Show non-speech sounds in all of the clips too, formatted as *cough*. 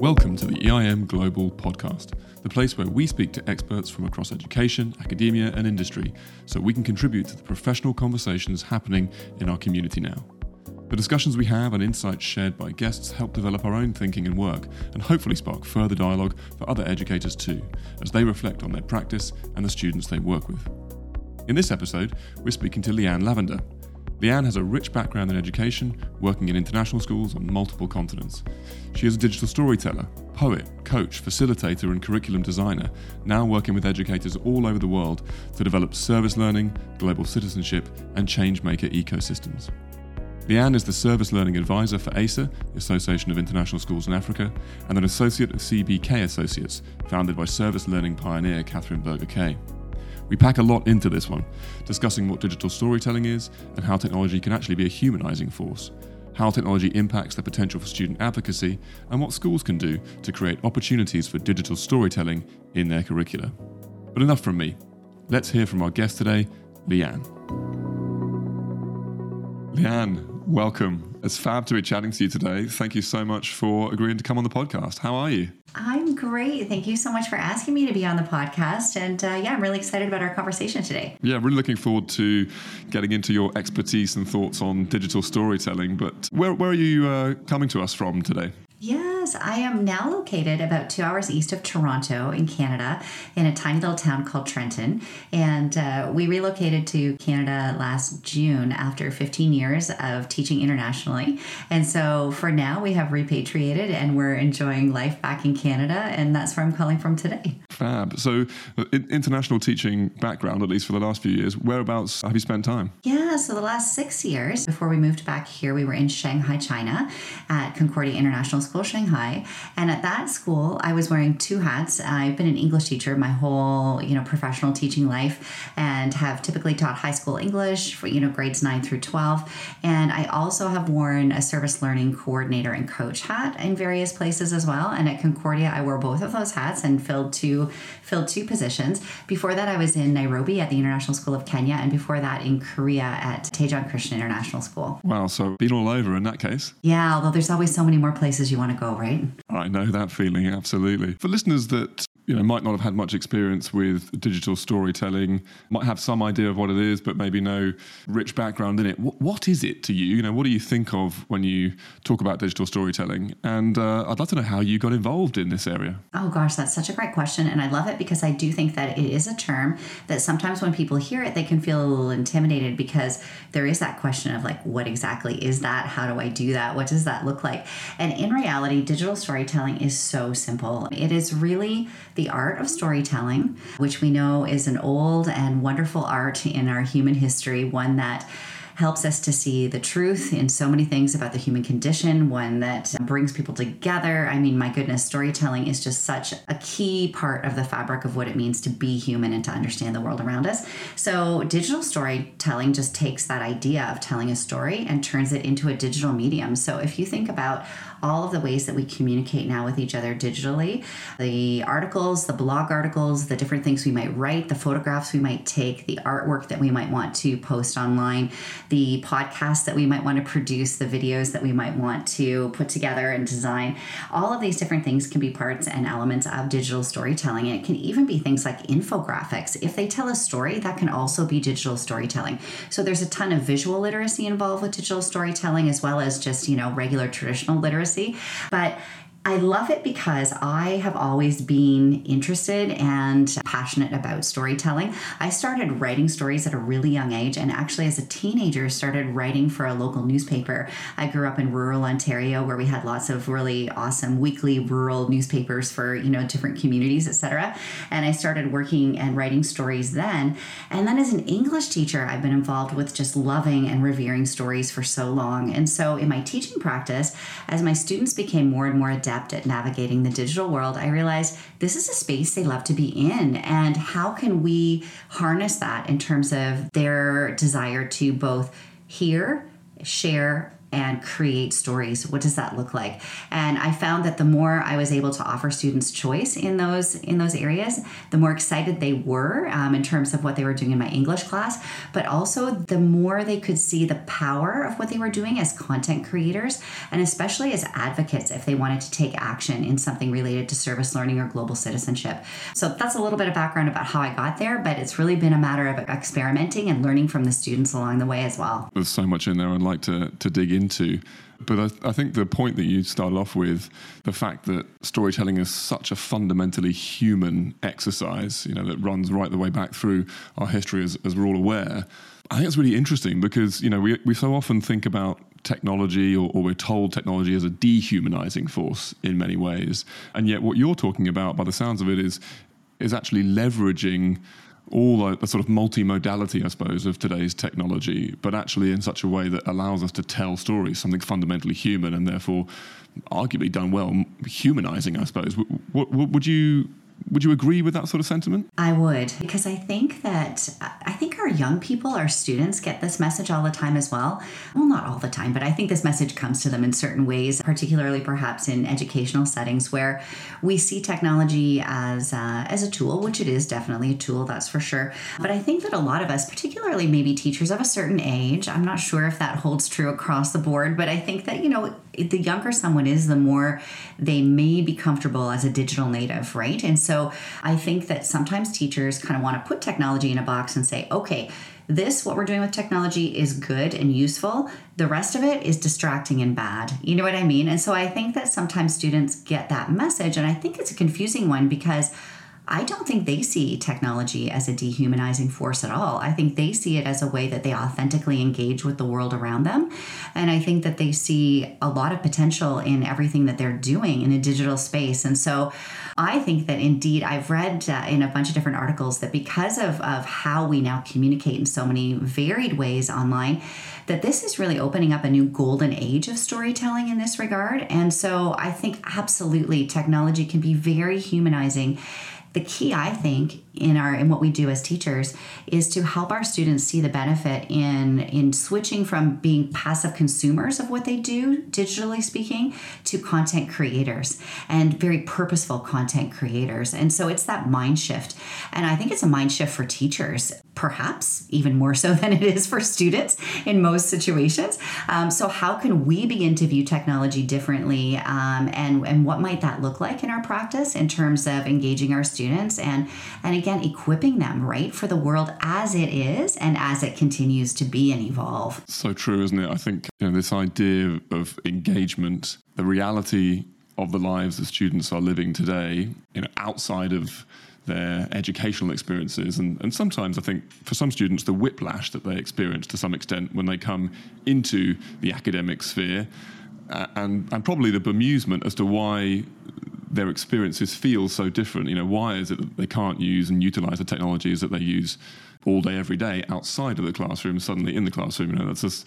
Welcome to the EIM Global Podcast, the place where we speak to experts from across education, academia, and industry so we can contribute to the professional conversations happening in our community now. The discussions we have and insights shared by guests help develop our own thinking and work, and hopefully spark further dialogue for other educators too, as they reflect on their practice and the students they work with. In this episode, we're speaking to LeeAnne Lavender, LeeAnne has a rich background in education, working in international schools on multiple continents. She is a digital storyteller, poet, coach, facilitator, and curriculum designer, now working with educators all over the world to develop service learning, global citizenship, and changemaker ecosystems. LeeAnne is the Service Learning Advisor for AISA, the Association of International Schools in Africa, and an associate of CBK Associates, founded by service learning pioneer Cathryn Berger Kaye. We pack a lot into this one, discussing what digital storytelling is and how technology can actually be a humanizing force, how technology impacts the potential for student advocacy, and what schools can do to create opportunities for digital storytelling in their curricula. But enough from me. Let's hear from our guest today, LeeAnne. LeeAnne, welcome. It's fab to be chatting to you today. Thank you so much for agreeing to come on the podcast. How are you? I'm great. Thank you so much for asking me to be on the podcast. And uh, yeah, I'm really excited about our conversation today. Yeah, really looking forward to getting into your expertise and thoughts on digital storytelling. But where, where are you uh, coming to us from today? Yes, I am now located about two hours east of Toronto in Canada in a tiny little town called Trenton. And uh, we relocated to Canada last June after 15 years of teaching internationally. And so for now, we have repatriated and we're enjoying life back in Canada. And that's where I'm calling from today. Fab. So, international teaching background, at least for the last few years, whereabouts have you spent time? Yeah, so the last six years before we moved back here, we were in Shanghai, China at Concordia International School School Shanghai. And at that school, I was wearing two hats. I've been an English teacher my whole, you know, professional teaching life and have typically taught high school English for, you know, grades 9 through 12. And I also have worn a service learning coordinator and coach hat in various places as well. And at Concordia, I wore both of those hats and filled two filled two positions. Before that, I was in Nairobi at the International School of Kenya, and before that in Korea at Daejeon Christian International School. Wow, so been all over in that case. Yeah, although there's always so many more places you want to go, right? I know that feeling, absolutely. For listeners that you know might not have had much experience with digital storytelling might have some idea of what it is but maybe no rich background in it. What, what is it to you? You know what do you think of when you talk about digital storytelling? And uh, i'd love to know how you got involved in this area. Oh gosh that's such a great question and i love it because i do think that it is a term that sometimes when people hear it they can feel a little intimidated because there is that question of like what exactly is that? How do i do that? What does that look like? And in reality digital storytelling is so simple. It is really the art of storytelling, which we know is an old and wonderful art in our human history, one that helps us to see the truth in so many things about the human condition, one that brings people together. I mean, my goodness, storytelling is just such a key part of the fabric of what it means to be human and to understand the world around us. So, digital storytelling just takes that idea of telling a story and turns it into a digital medium. So, if you think about all of the ways that we communicate now with each other digitally the articles, the blog articles, the different things we might write, the photographs we might take, the artwork that we might want to post online, the podcasts that we might want to produce, the videos that we might want to put together and design. All of these different things can be parts and elements of digital storytelling. It can even be things like infographics. If they tell a story, that can also be digital storytelling. So there's a ton of visual literacy involved with digital storytelling as well as just, you know, regular traditional literacy. But I love it because I have always been interested and passionate about storytelling. I started writing stories at a really young age and actually as a teenager started writing for a local newspaper. I grew up in rural Ontario where we had lots of really awesome weekly rural newspapers for, you know, different communities, etc. And I started working and writing stories then. And then as an English teacher, I've been involved with just loving and revering stories for so long. And so in my teaching practice, as my students became more and more adept adept at navigating the digital world, I realized this is a space they love to be in. And how can we harness that in terms of their desire to both hear, share, and create stories. What does that look like? And i found that the more i was able to offer students choice in those in those areas the more excited they were um, in terms of what they were doing in my english class but also the more they could see the power of what they were doing as content creators and especially as advocates if they wanted to take action in something related to service learning or global citizenship. So that's a little bit of background about how i got there but it's really been a matter of experimenting and learning from the students along the way as well. There's so much in there. I'd like to, to dig into but I, I, think the point that you started off with, the fact that storytelling is such a fundamentally human exercise, you know, that runs right the way back through our history, as, as we're all aware. I think it's really interesting because you know we we so often think about technology, or, or we're told technology is a dehumanizing force in many ways, and yet what you're talking about, by the sounds of it, is is actually leveraging all the sort of multimodality, I suppose, of today's technology, but actually in such a way that allows us to tell stories, something fundamentally human, and therefore arguably done well, humanizing, I suppose. would you would you agree with that sort of sentiment? I would, because I think that I think our young people, our students, get this message all the time as well. Well, not all the time, but I think this message comes to them in certain ways, particularly perhaps in educational settings where we see technology as uh, as a tool, which it is definitely a tool, that's for sure. But I think that a lot of us, particularly maybe teachers of a certain age, I'm not sure if that holds true across the board, but I think that you know the younger someone is, the more they may be comfortable as a digital native, right? And so I think that sometimes teachers kind of want to put technology in a box and say, okay, this, what we're doing with technology, is good and useful. The rest of it is distracting and bad. You know what I mean? And so I think that sometimes students get that message, and I think it's a confusing one because I don't think they see technology as a dehumanizing force at all. I think they see it as a way that they authentically engage with the world around them. And I think that they see a lot of potential in everything that they're doing in a digital space. And so I think that indeed, I've read uh, in a bunch of different articles that because of, of how we now communicate in so many varied ways online, that this is really opening up a new golden age of storytelling in this regard. And so I think absolutely technology can be very humanizing the key i think in our in what we do as teachers is to help our students see the benefit in in switching from being passive consumers of what they do digitally speaking to content creators and very purposeful content creators. And so it's that mind shift. And i think it's a mind shift for teachers perhaps even more so *laughs* than it is for students in most situations um, so how can we begin to view technology differently um, and and what might that look like in our practice in terms of engaging our students and and again, equipping them, right, for the world as it is and as it continues to be and evolve. So true, isn't it? I think you know, this idea of engagement, the reality of the lives that students are living today, you know, outside of their educational experiences. And, and sometimes I think for some students, the whiplash that they experience to some extent when they come into the academic sphere, uh, and, and probably the bemusement as to why their experiences feel so different. You know, why is it that they can't use and utilize the technologies that they use all day, every day outside of the classroom, suddenly in the classroom? You know, that's just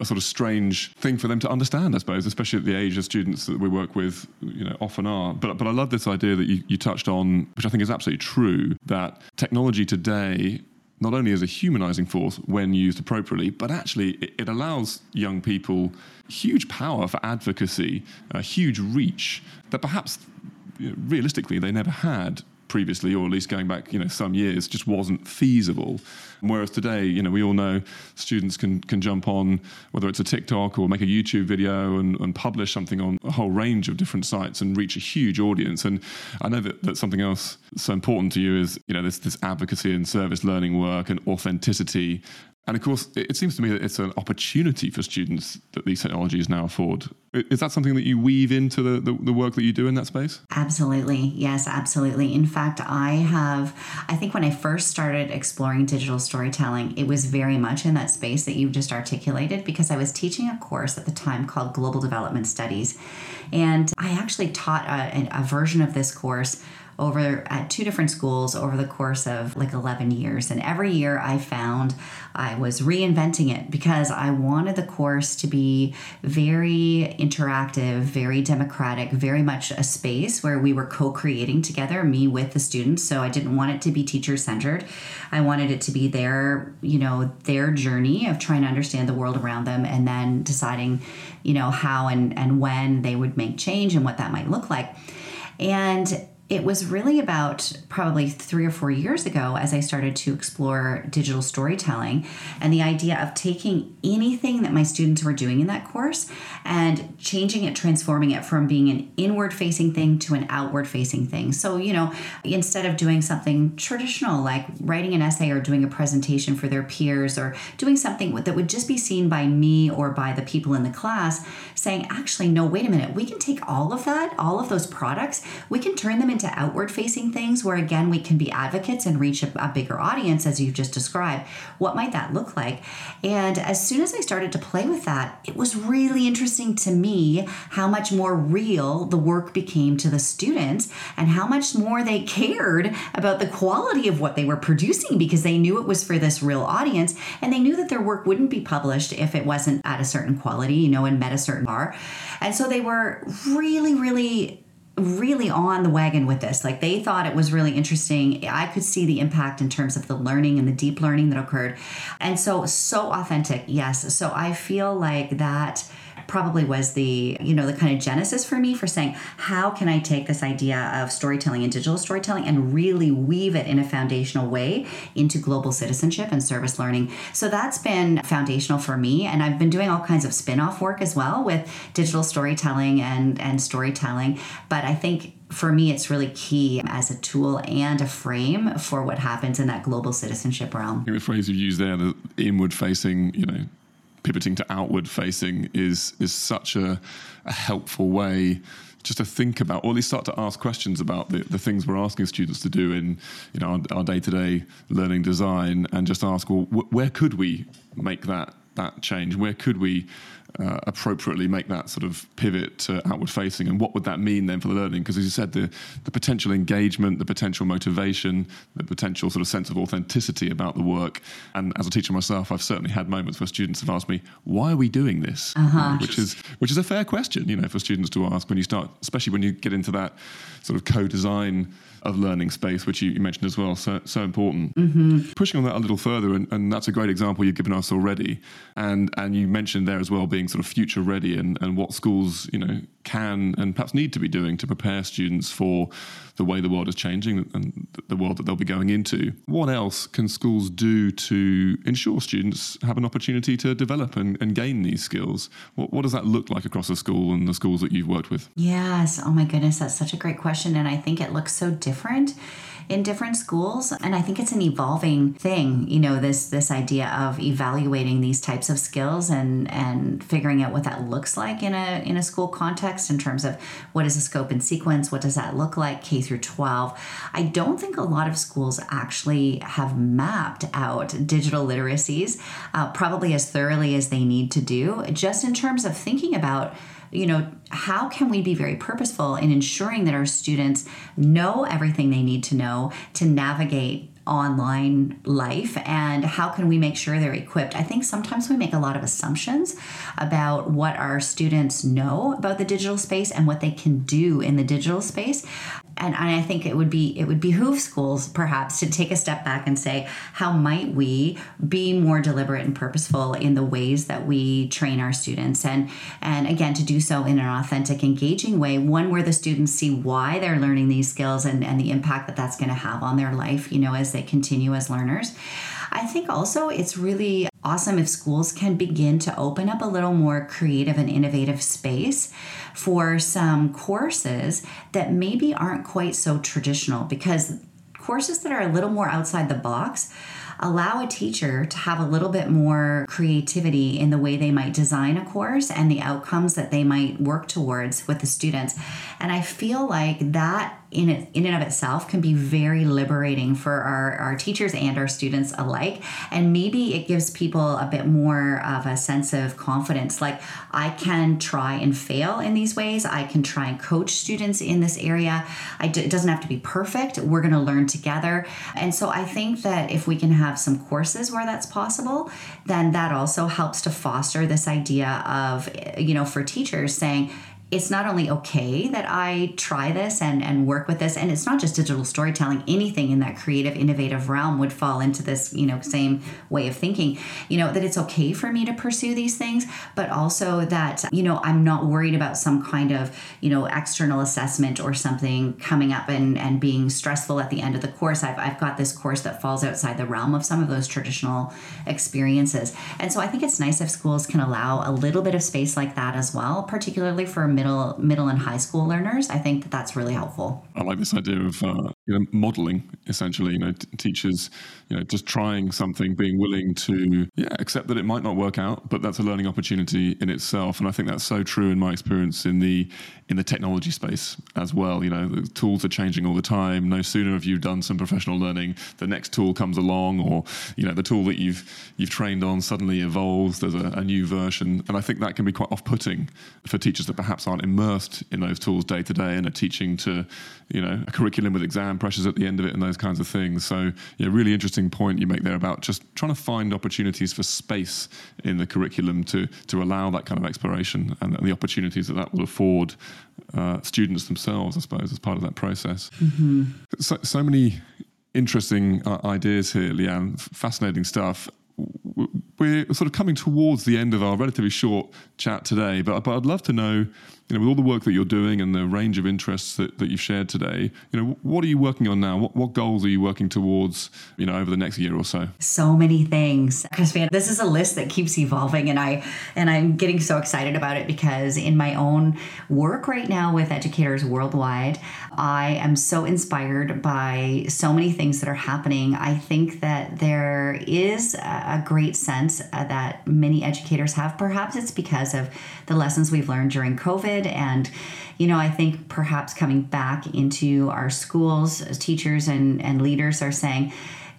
a sort of strange thing for them to understand, I suppose, especially at the age of students that we work with, you know, often are. But but I love this idea that you, you touched on, which I think is absolutely true, that technology today not only as a humanizing force when used appropriately, but actually it, it allows young people huge power for advocacy, a huge reach that perhaps realistically they never had previously, or at least going back, you know, some years, just wasn't feasible. Whereas today, you know, we all know students can can jump on whether it's a TikTok or make a YouTube video and, and publish something on a whole range of different sites and reach a huge audience. And I know that, that something else so important to you is, you know, this this advocacy and service learning work and authenticity and of course, it seems to me that it's an opportunity for students that these technologies now afford. Is that something that you weave into the, the, the, work that you do in that space? Absolutely. Yes, absolutely. In fact, I have, I think when I first started exploring digital storytelling, it was very much in that space that you've just articulated because I was teaching a course at the time called Global Development Studies. And I actually taught a, a version of this course over at two different schools over the course of like 11 years. And every year I found I was reinventing it because I wanted the course to be very interactive, very democratic, very much a space where we were co creating together, me with the students. So I didn't want it to be teacher centered. I wanted it to be their, you know, their journey of trying to understand the world around them and then deciding, you know, how and, and when they would make change and what that might look like. And it was really about probably three or four years ago as I started to explore digital storytelling and the idea of taking anything that my students were doing in that course and changing it, transforming it from being an inward facing thing to an outward facing thing. So, you know, instead of doing something traditional like writing an essay or doing a presentation for their peers or doing something that would just be seen by me or by the people in the class, saying, actually, no, wait a minute, we can take all of that, all of those products, we can turn them into outward facing things where again we can be advocates and reach a, a, bigger audience as you've just described. What might that look like? And as soon as i started to play with that it was really interesting to me how much more real the work became to the students and how much more they cared about the quality of what they were producing because they knew it was for this real audience and they knew that their work wouldn't be published if it wasn't at a certain quality you know and met a certain bar. And so they were really really really on the wagon with this. Like they thought it was really interesting. I could see the impact in terms of the learning and the deep learning that occurred. And so, so authentic, yes. So I feel like that probably was the you know the kind of genesis for me for saying how can i take this idea of storytelling and digital storytelling and really weave it in a foundational way into global citizenship and service learning? So that's been foundational for me. And i've been doing all kinds of spin-off work as well with digital storytelling and and storytelling. But i think for me, it's really key as a tool and a frame for what happens in that global citizenship realm. The phrase you used there, the inward facing, you know, pivoting to outward facing is is such a, a helpful way just to think about, or at least start to ask questions about the, the things we're asking students to do in you know our, day to day learning design, and just ask, well, wh- where could we make that that change? Where could we uh, appropriately make that sort of pivot to outward facing and what would that mean then for the learning because as you said the, the potential engagement the potential motivation the potential sort of sense of authenticity about the work and as a teacher myself i've certainly had moments where students have asked me why are we doing this uh-huh. which is which is a fair question you know for students to ask when you start especially when you get into that sort of co-design of learning space, which you, you mentioned as well, so so important. Mm-hmm. Pushing on that a little further, and, and, that's a great example you've given us already, and and you mentioned there as well being sort of future ready and, and what schools you know can and perhaps need to be doing to prepare students for the way the world is changing and the world that they'll be going into. What else can schools do to ensure students have an opportunity to develop and, and gain these skills? What, what does that look like across the school and the schools that you've worked with? Yes. Oh my goodness, that's such a great question. And I think it looks so different in different schools. And i think it's an evolving thing you know this this idea of evaluating these types of skills and and figuring out what that looks like in a in a school context in terms of what is a scope and sequence? What does that look like? K through 12 i don't think a lot of schools actually have mapped out digital literacies uh, probably as thoroughly as they need to do just in terms of thinking about you know, how can we be very purposeful in ensuring that our students know everything they need to know to navigate online life and how can we make sure they're equipped? I think sometimes we make a lot of assumptions about what our students know about the digital space and what they can do in the digital space. And I think it would be it would behoove schools perhaps to take a step back and say how might we be more deliberate and purposeful in the ways that we train our students? And and again to do so in an authentic engaging way one where the students see why they're learning these skills and, and the impact that that's going to have on their life you know as they continue as learners I think also it's really awesome if schools can begin to open up a little more creative and innovative space for some courses that maybe aren't quite so traditional because courses that are a little more outside the box allow a teacher to have a little bit more creativity in the way they might design a course and the outcomes that they might work towards with the students. And I feel like that in it, in and of itself can be very liberating for our, our teachers and our students alike. And maybe it gives people a bit more of a sense of confidence. Like I can try and fail in these ways. I can try and coach students in this area. It doesn't have to be perfect. We're going to learn together. And so I think that if we can have some courses where that's possible, then that also helps to foster this idea of, you know, for teachers saying, it's not only okay that I try this and, and work with this, and it's not just digital storytelling, anything in that creative, innovative realm would fall into this, you know, same way of thinking, you know, that it's okay for me to pursue these things, but also that, you know, I'm not worried about some kind of, you know, external assessment or something coming up and, and being stressful at the end of the course. I've, I've got this course that falls outside the realm of some of those traditional experiences. And so I think it's nice if schools can allow a little bit of space like that as well, particularly for middle middle and high school learners i think that that's really helpful. I like this idea of uh, you know modeling essentially you know t- teachers you know just trying something being willing to yeah accept that it might not work out but that's a learning opportunity in itself. And i think that's so true in my experience in the in the technology space as well. You know the tools are changing all the time. No sooner have you done some professional learning the next tool comes along or you know the tool that you've you've trained on suddenly evolves. There's a, a new version. And i think that can be quite off-putting for teachers that perhaps aren't immersed in those tools day to day and are teaching to you know a curriculum with exam pressures at the end of it and those kinds of things. So yeah really interesting point you make there about just trying to find opportunities for space in the curriculum to to allow that kind of exploration and the opportunities that that will afford uh, students themselves i suppose as part of that process. Mm-hmm. so, so many interesting uh, ideas here LeeAnne. Fascinating stuff. We're sort of coming towards the end of our relatively short chat today, but, but I'd love to know you know, with all the work that you're doing and the range of interests that, that you've shared today, you know, what are you working on now? What, what goals are you working towards, you know, over the next year or so? So many things. Crispian, this is a list that keeps evolving and I and I'm getting so excited about it because in my own work right now with educators worldwide, I am so inspired by so many things that are happening. I think that there is a great sense uh, that many educators have. Perhaps it's because of the lessons we've learned during COVID. And, you know, I think perhaps coming back into our schools, teachers and, and leaders are saying,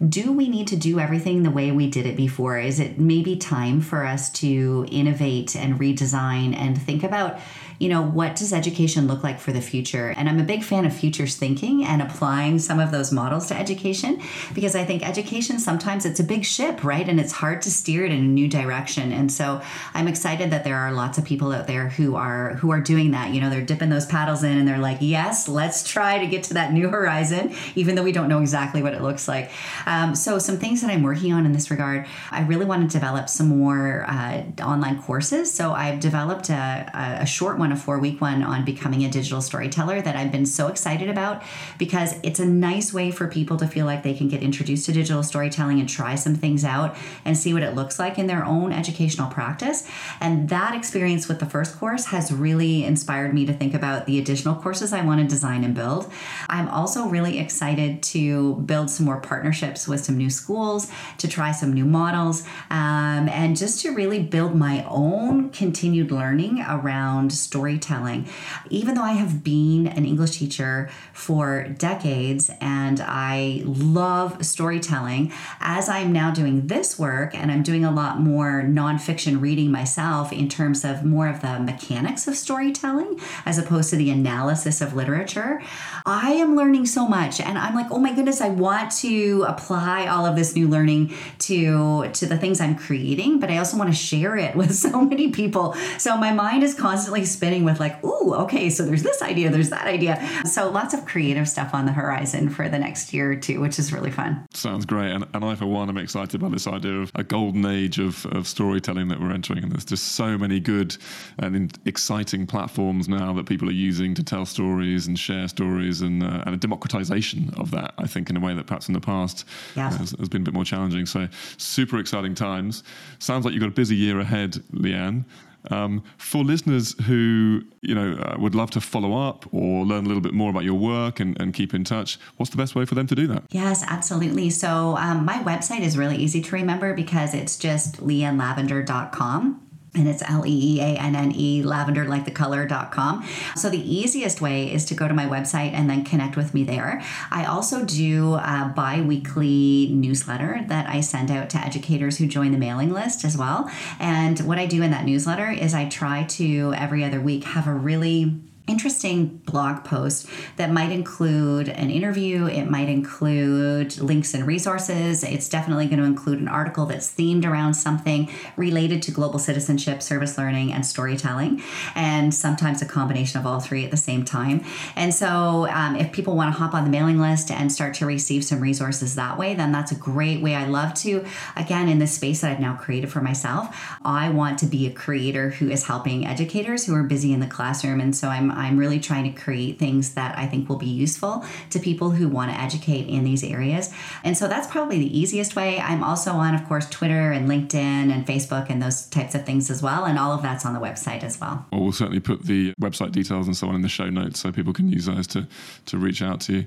do we need to do everything the way we did it before? Is it maybe time for us to innovate and redesign and think about you know, what does education look like for the future? And I'm a big fan of futures thinking and applying some of those models to education because I think education sometimes it's a big ship, right? And it's hard to steer it in a new direction. And so I'm excited that there are lots of people out there who are who are doing that. You know, they're dipping those paddles in and they're like, yes, let's try to get to that new horizon, even though we don't know exactly what it looks like. Um, so some things that I'm working on in this regard, I really want to develop some more uh, online courses. So I've developed a, a short one a four week one on becoming a digital storyteller that I've been so excited about because it's a nice way for people to feel like they can get introduced to digital storytelling and try some things out and see what it looks like in their own educational practice. And that experience with the first course has really inspired me to think about the additional courses I want to design and build. I'm also really excited to build some more partnerships with some new schools, to try some new models, um, and just to really build my own continued learning around storytelling. Even though I have been an English teacher for decades and I love storytelling, as I'm now doing this work and I'm doing a lot more nonfiction reading myself in terms of more of the mechanics of storytelling as opposed to the analysis of literature, I am learning so much. And I'm like, oh my goodness, I want to apply all of this new learning to, to the things I'm creating, but I also want to share it *laughs* with so many people. So my mind is constantly spinning spinning with like, ooh, okay, so there's this idea, there's that idea. So lots of creative stuff on the horizon for the next year or two, which is really fun. Sounds great. And, and I, for one, am excited by this idea of a golden age of, of storytelling that we're entering. And there's just so many good and exciting platforms now that people are using to tell stories and share stories and, uh, and a democratization of that, I think, in a way that perhaps in the past yeah. has, has been a bit more challenging. So super exciting times. Sounds like you've got a busy year ahead, LeeAnne. Um, for listeners who you know uh, would love to follow up or learn a little bit more about your work and, and, keep in touch, what's the best way for them to do that? Yes, absolutely. So um, my website is really easy to remember because it's just leannelavender.com. and it's L E E A N N E, lavender like the color.com. So the easiest way is to go to my website and then connect with me there. I also do a bi weekly newsletter that I send out to educators who join the mailing list as well. And what I do in that newsletter is I try to every other week have a really interesting blog post that might include an interview, it might include links and resources. It's definitely going to include an article that's themed around something related to global citizenship, service learning, and storytelling, and sometimes a combination of all three at the same time. And so, um, if people want to hop on the mailing list and start to receive some resources that way, then that's a great way. I love to, again, in the space that I've now created for myself, I want to be a creator who is helping educators who are busy in the classroom. And so, I'm I'm really trying to create things that I think will be useful to people who want to educate in these areas. And so that's probably the easiest way. I'm also on, of course, Twitter and LinkedIn and Facebook and those types of things as well. And all of that's on the website as well. Well, we'll certainly put the website details and so on in the show notes so people can use those to, to reach out to you.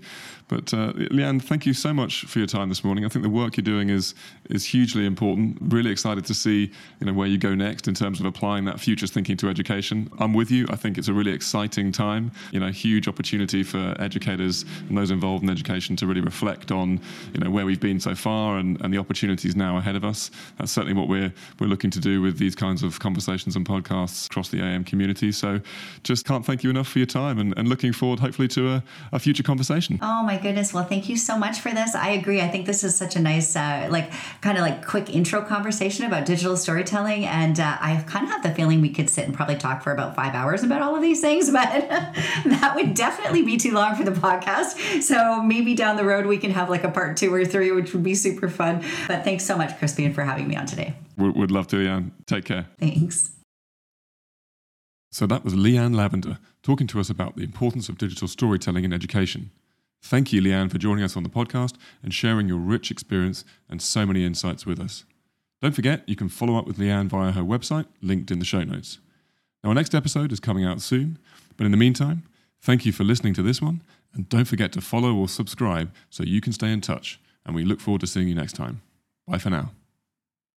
But uh, LeeAnne, thank you so much for your time this morning. I think the work you're doing is is hugely important. Really excited to see you know where you go next in terms of applying that futures thinking to education. I'm with you. I think it's a really exciting time. You know, huge opportunity for educators and those involved in education to really reflect on you know where we've been so far and, and the opportunities now ahead of us. That's certainly what we're we're looking to do with these kinds of conversations and podcasts across the EIM community. So just can't thank you enough for your time and, and looking forward hopefully to a, a future conversation. Oh my goodness. Well, thank you so much for this. I agree. I think this is such a nice, uh, like, kind of like quick intro conversation about digital storytelling. And uh, I kind of have the feeling we could sit and probably talk for about five hours about all of these things, but *laughs* that would definitely be too long for the podcast. So maybe down the road we can have like a part two or three, which would be super fun. But thanks so much, Crispian, for having me on today. Would love to, LeeAnne. Take care. Thanks. So that was LeeAnne Lavender talking to us about the importance of digital storytelling in education. Thank you, LeeAnne, for joining us on the podcast and sharing your rich experience and so many insights with us. Don't forget, you can follow up with LeeAnne via her website, linked in the show notes. Now, our next episode is coming out soon, but in the meantime, thank you for listening to this one, and don't forget to follow or subscribe so you can stay in touch, and we look forward to seeing you next time. Bye for now.